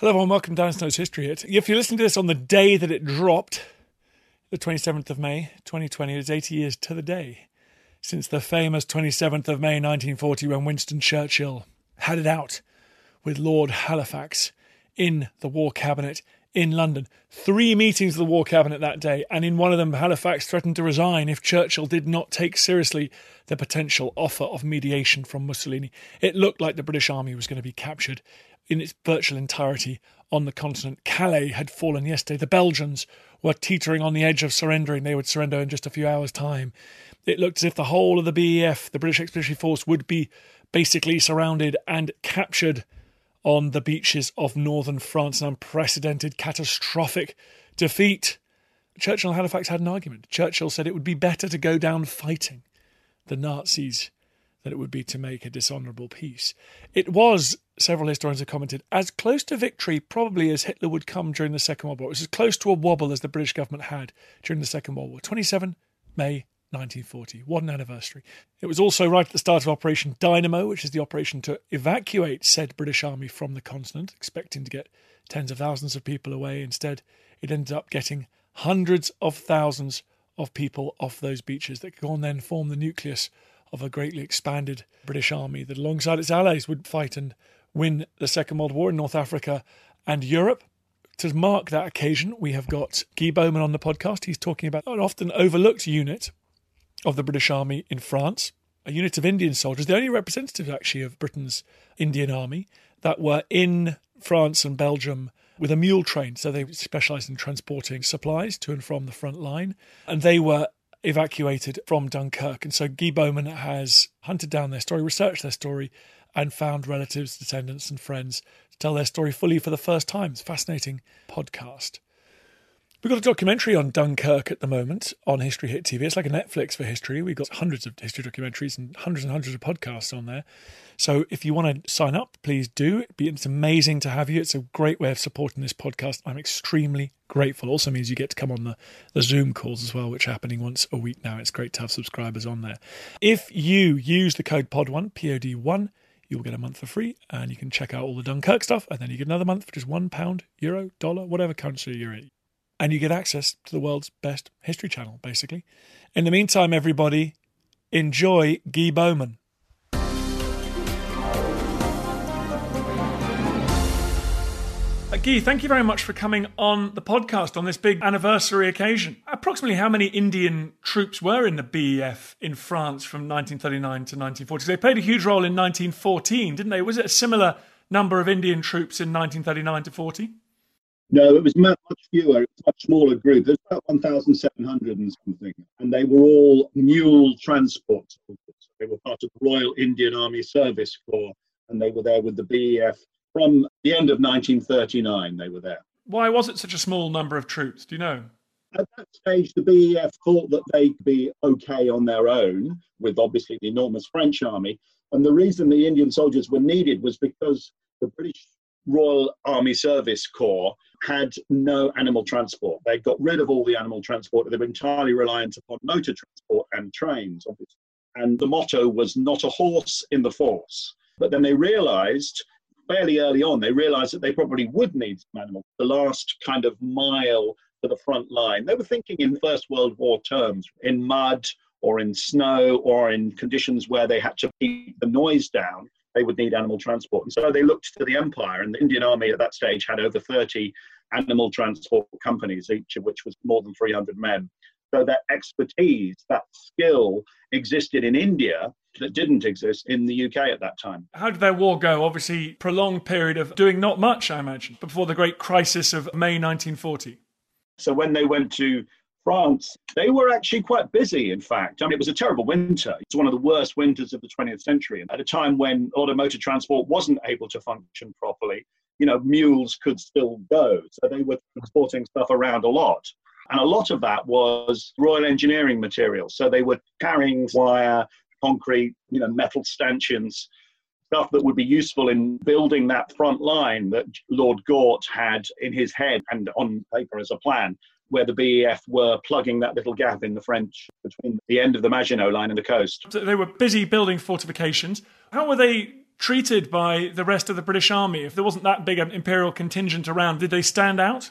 Hello everyone, welcome to Dan Snow's History Hit. If you're listening to this on the day that it dropped, the 27th of May, 2020, it's 80 years to the day since the famous 27th of May 1940 when Winston Churchill had it out with Lord Halifax in the War Cabinet in London. Three meetings of the War Cabinet that day, and in one of them, Halifax threatened to resign if Churchill did not take seriously the potential offer of mediation from Mussolini. It looked like the British Army was going to be captured in its virtual entirety on the continent. Calais had fallen yesterday. The Belgians were teetering on the edge of surrendering. They would surrender in just a few hours' time. It looked as if the whole of the BEF, the British Expeditionary Force, would be basically surrounded and captured on the beaches of northern France. An unprecedented, catastrophic defeat. Churchill and Halifax had an argument. Churchill said it would be better to go down fighting the Nazis than it would be to make a dishonourable peace. It was, several historians have commented, as close to victory probably as Hitler would come during the Second World War. It was as close to a wobble as the British government had during the Second World War. 27 May 1940. What an anniversary. It was also right at the start of Operation Dynamo, which is the operation to evacuate said British army from the continent, expecting to get tens of thousands of people away. Instead, it ended up getting hundreds of thousands of people off those beaches that could on then form the nucleus of a greatly expanded British army that, alongside its allies, would fight and win the Second World War in North Africa and Europe. To mark that occasion, we have got Ghee Bowman on the podcast. He's talking about an often overlooked unit of the British Army in France, a unit of Indian soldiers, the only representatives actually of Britain's Indian Army that were in France and Belgium with a mule train. So they specialised in transporting supplies to and from the front line. And they were evacuated from Dunkirk. And so Ghee Bowman has hunted down their story, researched their story, and found relatives, descendants, and friends to tell their story fully for the first time. It's a fascinating podcast. We've got a documentary on Dunkirk at the moment on History Hit TV. It's like a Netflix for history. We've got hundreds of history documentaries and hundreds and hundreds of podcasts on there. So if you want to sign up, please do. It's amazing to have you. It's a great way of supporting this podcast. I'm extremely grateful. Also means you get to come on the, the Zoom calls as well, which are happening once a week now. It's great to have subscribers on there. If you use the code POD1, POD1, you'll get a month for free and you can check out all the Dunkirk stuff and then you get another month for just one pound, euro, dollar, whatever currency you're in and you get access to the world's best history channel, basically. In the meantime, everybody, enjoy Ghee Bowman. Ghee, thank you very much for coming on the podcast on this big anniversary occasion. Approximately how many Indian troops were in the BEF in France from 1939 to 1940? They played a huge role in 1914, didn't they? Was it a similar number of Indian troops in 1939 to 40? No, it was much fewer. It was a much smaller group. There's about 1,700 and something, and they were all mule transport. They were part of the Royal Indian Army Service Corps, and they were there with the BEF from the end of 1939. They were there. Why was it such a small number of troops? Do you know? At that stage, the BEF thought that they'd be okay on their own, with obviously the enormous French army. And the reason the Indian soldiers were needed was because the British Royal Army Service Corps had no animal transport. They got rid of all the animal transport. They were entirely reliant upon motor transport and trains, obviously. And the motto was not a horse in the force. But then they realized fairly early on, they realized that they probably would need some animals, the last kind of mile to the front line. They were thinking in First World War terms, in mud or in snow or in conditions where they had to keep the noise down they would need animal transport. And so they looked to the empire, and the Indian army at that stage had over 30 animal transport companies, each of which was more than 300 men. So that expertise, that skill existed in India that didn't exist in the UK at that time. How did their war go? Obviously, prolonged period of doing not much, I imagine, before the great crisis of May 1940. So when they went to France, they were actually quite busy, in fact. I mean, it was a terrible winter. It's one of the worst winters of the 20th century. At a time when automotive transport wasn't able to function properly, you know, mules could still go. So they were transporting stuff around a lot. And a lot of that was Royal Engineering materials. So they were carrying wire, concrete, you know, metal stanchions, stuff that would be useful in building that front line that Lord Gort had in his head and on paper as a plan where the BEF were plugging that little gap in the French between the end of the Maginot line and the coast. So they were busy building fortifications. How were they treated by the rest of the British Army? If there wasn't that big an imperial contingent around, did they stand out?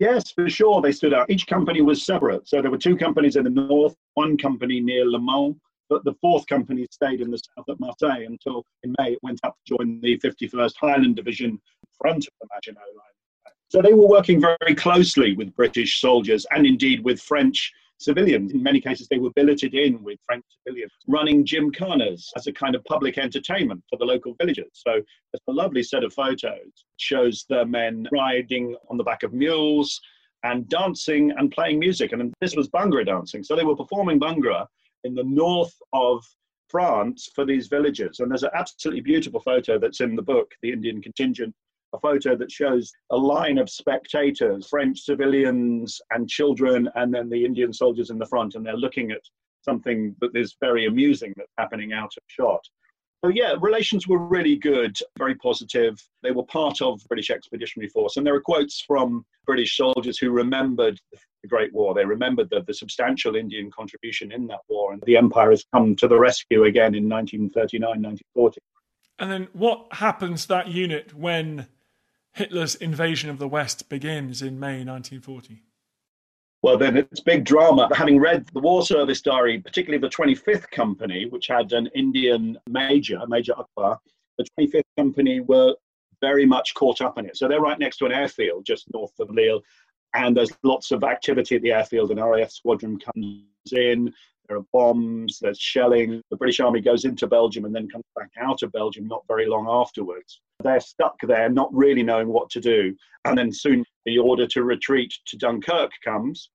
Yes, for sure, they stood out. Each company was separate. So there were two companies in the north, one company near Le Mans, but the fourth company stayed in the south at Marseille until in May it went up to join the 51st Highland Division in front of the Maginot Line. So they were working very closely with British soldiers and indeed with French civilians. In many cases, they were billeted in with French civilians, running gymkhanas as a kind of public entertainment for the local villagers. So it's a lovely set of photos. It shows the men riding on the back of mules and dancing and playing music. And this was Bhangra dancing. So they were performing Bhangra in the north of France for these villagers. And there's an absolutely beautiful photo that's in the book, The Indian Contingent a photo that shows a line of spectators, French civilians and children, and then the Indian soldiers in the front, and they're looking at something that is very amusing that's happening out of shot. So yeah, relations were really good, very positive. They were part of British Expeditionary Force, and there are quotes from British soldiers who remembered the Great War. They remembered the, the substantial Indian contribution in that war, and the Empire has come to the rescue again in 1939, 1940. And then what happens to that unit when Hitler's invasion of the West begins in May 1940? Well, then it's big drama. Having read the War Service Diary, particularly the 25th Company, which had an Indian major, Major Akbar, the 25th Company were very much caught up in it. So they're right next to an airfield just north of Lille, and there's lots of activity at the airfield. An RAF squadron comes in, there are bombs, there's shelling. The British Army goes into Belgium and then comes back out of Belgium not very long afterwards. They're stuck there, not really knowing what to do. And then soon the order to retreat to Dunkirk comes.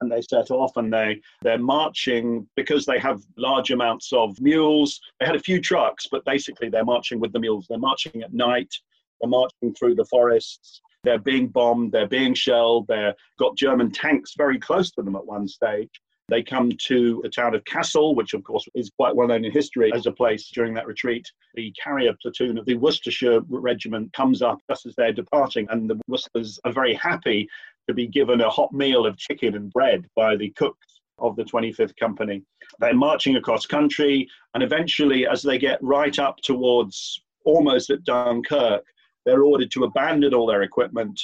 And they set off and they, they're marching because they have large amounts of mules. They had a few trucks, but basically they're marching with the mules. They're marching at night, they're marching through the forests. They're being bombed, they're being shelled, they've got German tanks very close to them at one stage. They come to the town of Cassel, which of course is quite well known in history as a place during that retreat. The carrier platoon of the Worcestershire Regiment comes up just as they're departing, and the Worcesters are very happy to be given a hot meal of chicken and bread by the cooks of the 25th Company. They're marching across country, and eventually, as they get right up towards almost at Dunkirk, they're ordered to abandon all their equipment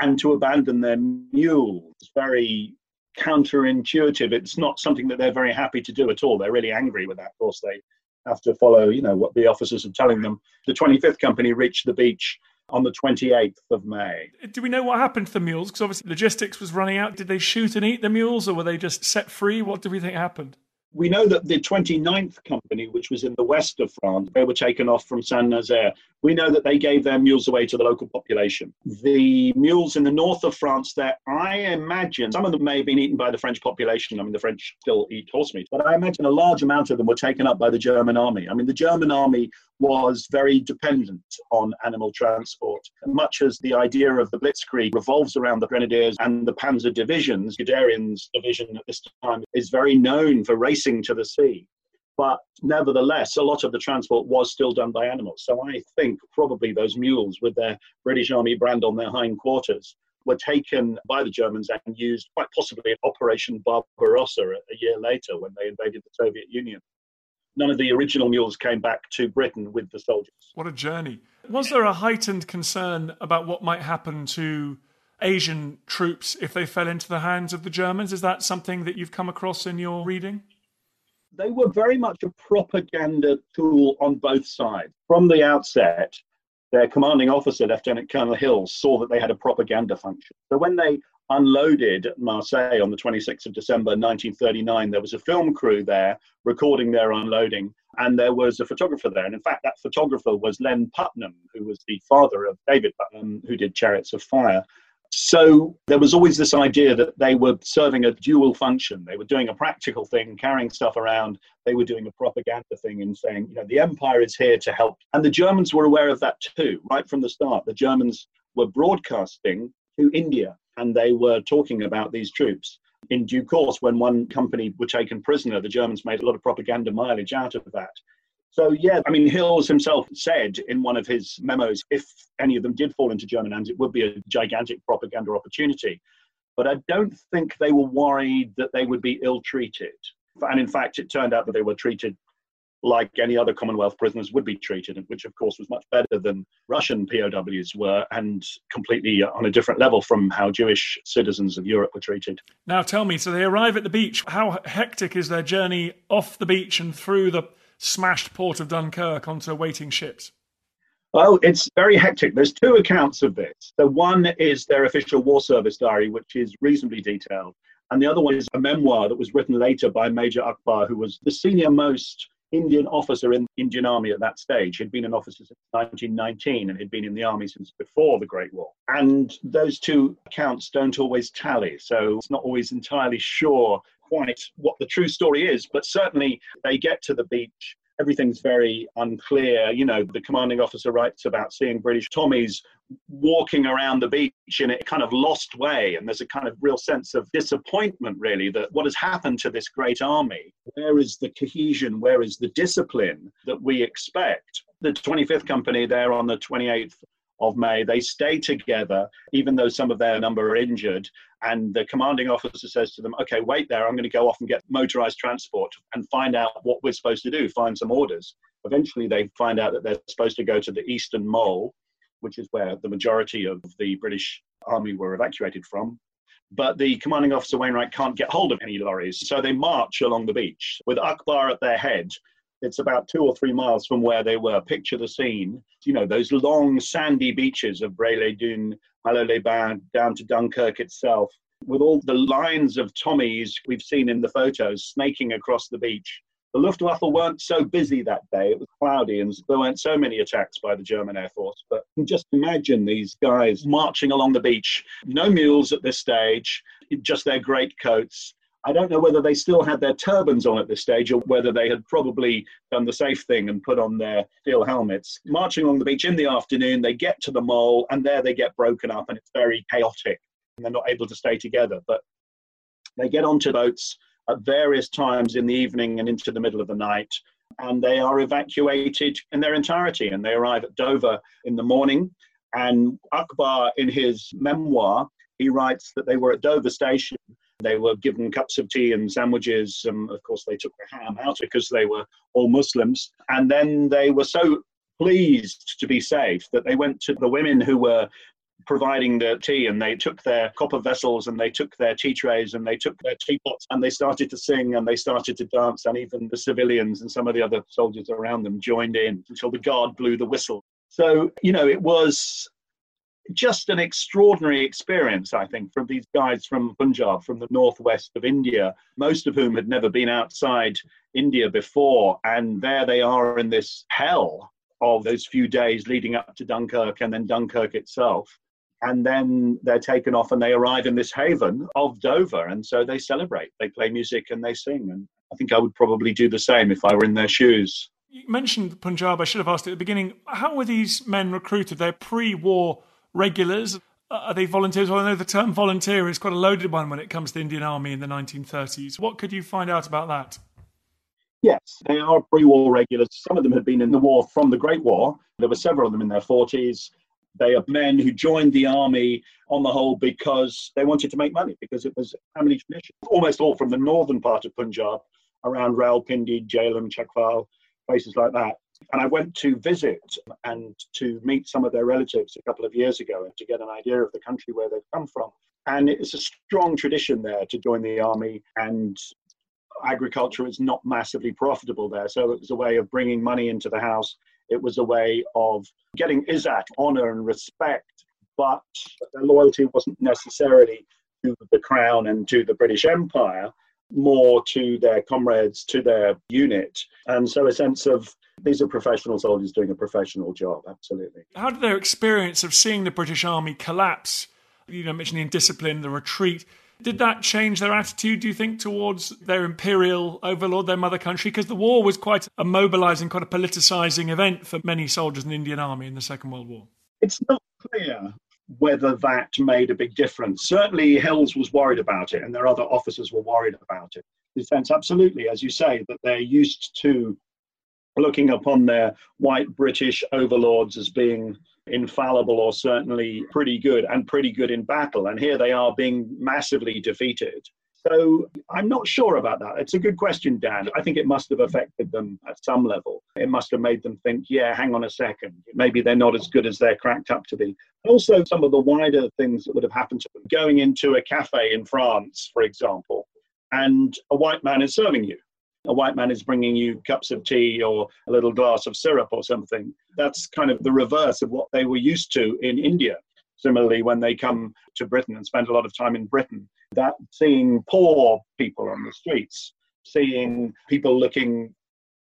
and to abandon their mules. Very counterintuitive. It's not something that they're very happy to do at all. They're really angry with that. Of course, they have to follow, you know, what the officers are telling them. The 25th Company reached the beach on the 28th of May. Do we know what happened to the mules? Because obviously logistics was running out. Did they shoot and eat the mules or were they just set free? What do we think happened? We know that the 29th company, which was in the west of France, they were taken off from Saint Nazaire. We know that they gave their mules away to the local population. The mules in the north of France, there, I imagine some of them may have been eaten by the French population. I mean, the French still eat horse meat, but I imagine a large amount of them were taken up by the German army. I mean, the German army was very dependent on animal transport, much as the idea of the Blitzkrieg revolves around the Grenadiers and the Panzer divisions. Guderian's division at this time is very known for to the sea. But nevertheless, a lot of the transport was still done by animals. So I think probably those mules with their British Army brand on their hindquarters were taken by the Germans and used quite possibly in Operation Barbarossa a year later when they invaded the Soviet Union none of the original mules came back to Britain with the soldiers. What a journey. Was there a heightened concern about what might happen to Asian troops if they fell into the hands of the Germans? Is that something that you've come across in your reading? They were very much a propaganda tool on both sides. From the outset, their commanding officer, Lieutenant Colonel Hill, saw that they had a propaganda function. So when they unloaded Marseille on the 26th of December 1939. There was a film crew there recording their unloading, and there was a photographer there. And in fact, that photographer was Len Puttnam, who was the father of David Puttnam, who did Chariots of Fire. So there was always this idea that they were serving a dual function. They were doing a practical thing, carrying stuff around. They were doing a propaganda thing and saying, you know, the empire is here to help. And the Germans were aware of that too, right from the start. The Germans were broadcasting to India and they were talking about these troops. In due course, when one company were taken prisoner, the Germans made a lot of propaganda mileage out of that. So, yeah, I mean, Hills himself said in one of his memos if any of them did fall into German hands, it would be a gigantic propaganda opportunity. But I don't think they were worried that they would be ill treated. And in fact, it turned out that they were treated like any other Commonwealth prisoners would be treated, which of course was much better than Russian POWs were and completely on a different level from how Jewish citizens of Europe were treated. Now tell me, so they arrive at the beach. How hectic is their journey off the beach and through the smashed port of Dunkirk onto waiting ships? Well, it's very hectic. There's two accounts of this. The one is their official war service diary, which is reasonably detailed. And the other one is a memoir that was written later by Major Akbar, who was the senior most Indian officer in the Indian Army at that stage. He'd been an officer since 1919 and had been in the Army since before the Great War. And those two accounts don't always tally. So it's not always entirely sure quite what the true story is, but certainly they get to the beach everything's very unclear. You know, the commanding officer writes about seeing British Tommies walking around the beach in a kind of lost way. And there's a kind of real sense of disappointment, really, that what has happened to this great army? Where is the cohesion? Where is the discipline that we expect? The 25th Company there on the 28th of May. They stay together, even though some of their number are injured. And the commanding officer says to them, Okay, wait there. I'm going to go off and get motorized transport and find out what we're supposed to do, find some orders. Eventually, they find out that they're supposed to go to the Eastern Mole, which is where the majority of the British army were evacuated from. But the commanding officer, Wainwright, can't get hold of any lorries. So they march along the beach with Akbar at their head it's about two or three miles from where they were. Picture the scene. You know, those long sandy beaches of Braine-les-Dunes, Malo-les-Bains, down to Dunkirk itself, with all the lines of Tommies we've seen in the photos snaking across the beach. The Luftwaffe weren't so busy that day. It was cloudy and there weren't so many attacks by the German Air Force. But just imagine these guys marching along the beach. No mules at this stage, just their great coats I don't know whether they still had their turbans on at this stage or whether they had probably done the safe thing and put on their steel helmets. Marching along the beach in the afternoon, they get to the mole and there they get broken up and it's very chaotic and they're not able to stay together. But they get onto boats at various times in the evening and into the middle of the night and they are evacuated in their entirety and they arrive at Dover in the morning. And Akbar, in his memoir, he writes that they were at Dover Station they were given cups of tea and sandwiches. And of course, they took the ham out because they were all Muslims. And then they were so pleased to be safe that they went to the women who were providing the tea and they took their copper vessels and they took their tea trays and they took their teapots and they started to sing and they started to dance and even the civilians and some of the other soldiers around them joined in until the guard blew the whistle so you know it was just an extraordinary experience, I think, from these guys from Punjab, from the northwest of India, most of whom had never been outside India before. And there they are in this hell of those few days leading up to Dunkirk and then Dunkirk itself. And then they're taken off and they arrive in this haven of Dover. And so they celebrate, they play music and they sing. And I think I would probably do the same if I were in their shoes. You mentioned Punjab. I should have asked at the beginning. How were these men recruited? They're pre war regulars? Uh, are they volunteers? Well, I know the term volunteer is quite a loaded one when it comes to the Indian Army in the 1930s. What could you find out about that? Yes, they are pre war regulars. Some of them had been in the war from the Great War. There were several of them in their 40s. They are men who joined the army on the whole because they wanted to make money, because it was family tradition. Almost all from the northern part of Punjab, around Rawalpindi, Jhelum, Chakwal, places like that. And I went to visit and to meet some of their relatives a couple of years ago and to get an idea of the country where they've come from. And it's a strong tradition there to join the army, and agriculture is not massively profitable there. So it was a way of bringing money into the house. It was a way of getting izzat, honor, and respect. But their loyalty wasn't necessarily to the crown and to the British Empire, more to their comrades, to their unit. And so a sense of these are professional soldiers doing a professional job, absolutely. How did their experience of seeing the British Army collapse, you know, mentioning discipline, the retreat, did that change their attitude, do you think, towards their imperial overlord, their mother country? Because the war was quite a mobilizing, quite a politicizing event for many soldiers in the Indian Army in the Second World War. It's not clear whether that made a big difference. Certainly, Hills was worried about it, and their other officers were worried about it. In sense, absolutely, as you say, that they're used to looking upon their white British overlords as being infallible or certainly pretty good and pretty good in battle. And here they are being massively defeated. So I'm not sure about that. It's a good question, Dan. I think it must have affected them at some level. It must have made them think, yeah, hang on a second. Maybe they're not as good as they're cracked up to be. Also, some of the wider things that would have happened to them. Going into a cafe in France, for example, and a white man is serving you. A white man is bringing you cups of tea or a little glass of syrup or something. That's kind of the reverse of what they were used to in India. Similarly, when they come to Britain and spend a lot of time in Britain, that seeing poor people on the streets, seeing people looking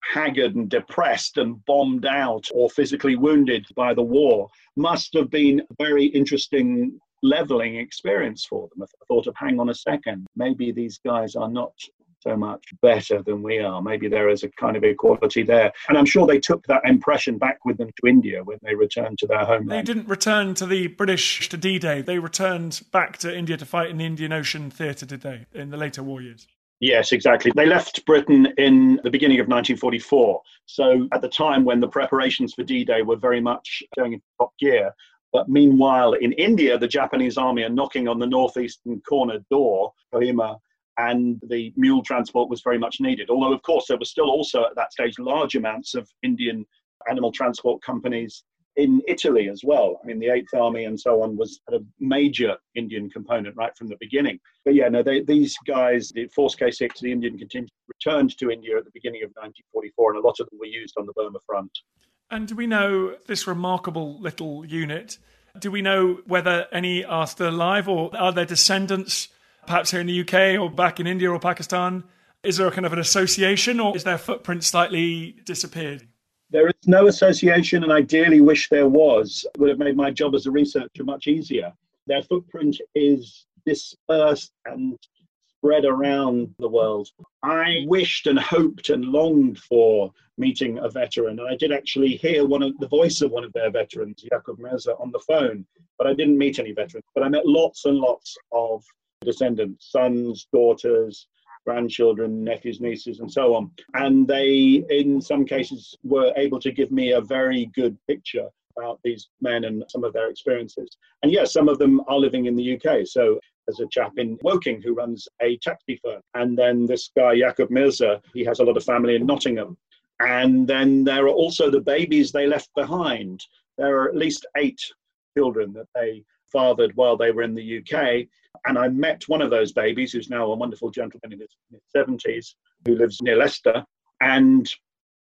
haggard and depressed and bombed out or physically wounded by the war must have been a very interesting leveling experience for them. I thought of, hang on a second, maybe these guys are not so much better than we are. Maybe there is a kind of equality there. And I'm sure they took that impression back with them to India when they returned to their homeland. They didn't return to the British to D Day. They returned back to India to fight in the Indian Ocean Theatre, did they, in the later war years? Yes, exactly. They left Britain in the beginning of 1944. So at the time when the preparations for D Day were very much going into top gear, but meanwhile, in India, the Japanese army are knocking on the northeastern corner door, Kohima, and the mule transport was very much needed. Although, of course, there were still also at that stage large amounts of Indian animal transport companies in Italy as well. I mean, the Eighth Army and so on was a major Indian component right from the beginning. But yeah, no, they, these guys, the Force K6, the Indian contingent, returned to India at the beginning of 1944, and a lot of them were used on the Burma front. And do we know this remarkable little unit? Do we know whether any are still alive or are there descendants perhaps here in the UK or back in India or Pakistan? Is there a kind of an association or is their footprint slightly disappeared? There is no association, and I dearly wish there was. It would have made my job as a researcher much easier. Their footprint is dispersed and spread around the world. I wished and hoped and longed for meeting a veteran, and I did actually hear one of the voice of one of their veterans, Yakub Mirza, on the phone, but I didn't meet any veterans. But I met lots and lots of descendants, sons, daughters, grandchildren, nephews, nieces, and so on. And they, in some cases, were able to give me a very good picture about these men and some of their experiences. And yes, some of them are living in the UK. So there's a chap in Woking who runs a taxi firm. And then this guy, Yakub Mirza, he has a lot of family in Nottingham. And then there are also the babies they left behind. There are at least eight children that they fathered while they were in the UK. And I met one of those babies, who's now a wonderful gentleman in his, 70s, who lives near Leicester. And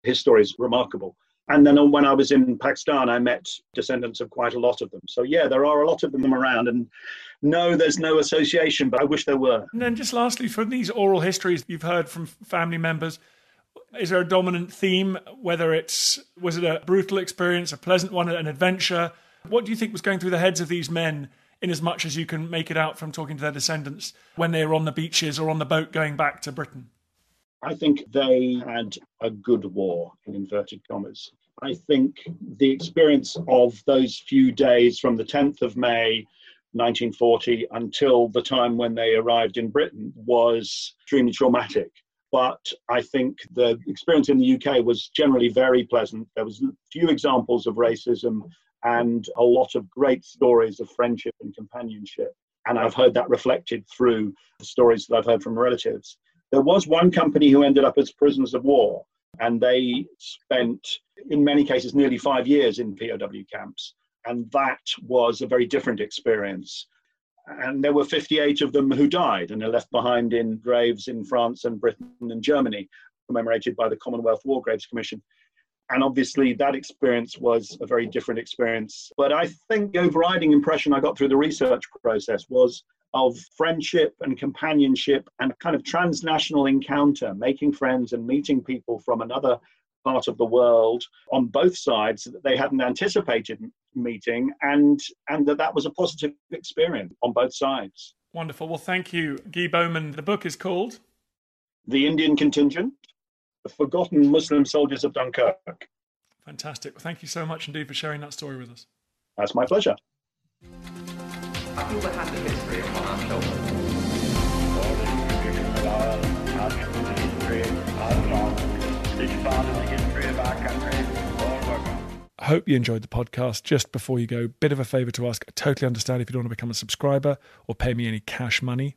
his story is remarkable. And then when I was in Pakistan, I met descendants of quite a lot of them. So, yeah, there are a lot of them around. And no, there's no association, but I wish there were. And then, just lastly, from these oral histories you've heard from family members, is there a dominant theme? Whether it's was it a brutal experience, a pleasant one, an adventure? What do you think was going through the heads of these men, in as much as you can make it out from talking to their descendants when they were on the beaches or on the boat going back to Britain? I think they had a good war, in inverted commas. I think the experience of those few days from the 10th of May 1940 until the time when they arrived in Britain was extremely traumatic. But I think the experience in the UK was generally very pleasant. There was few examples of racism and a lot of great stories of friendship and companionship. And I've heard that reflected through the stories that I've heard from relatives. There was one company who ended up as prisoners of war, and they spent, in many cases, nearly five years in POW camps. And that was a very different experience. And there were 58 of them who died and are left behind in graves in France and Britain and Germany, commemorated by the Commonwealth War Graves Commission. And obviously, that experience was a very different experience. But I think the overriding impression I got through the research process was of friendship and companionship and kind of transnational encounter, making friends and meeting people from another part of the world on both sides that they hadn't anticipated meeting and and that that was a positive experience on both sides. Wonderful. Well thank you Ghee Bowman. The book is called? The indian contingent forgotten Muslim soldiers of Dunkirk. Fantastic. Well, thank you so much indeed for sharing that story with us. That's my pleasure. I feel the history upon our shoulders. I hope you enjoyed the podcast. Just before you go, bit of a favour to ask. I totally understand if you don't want to become a subscriber or pay me any cash money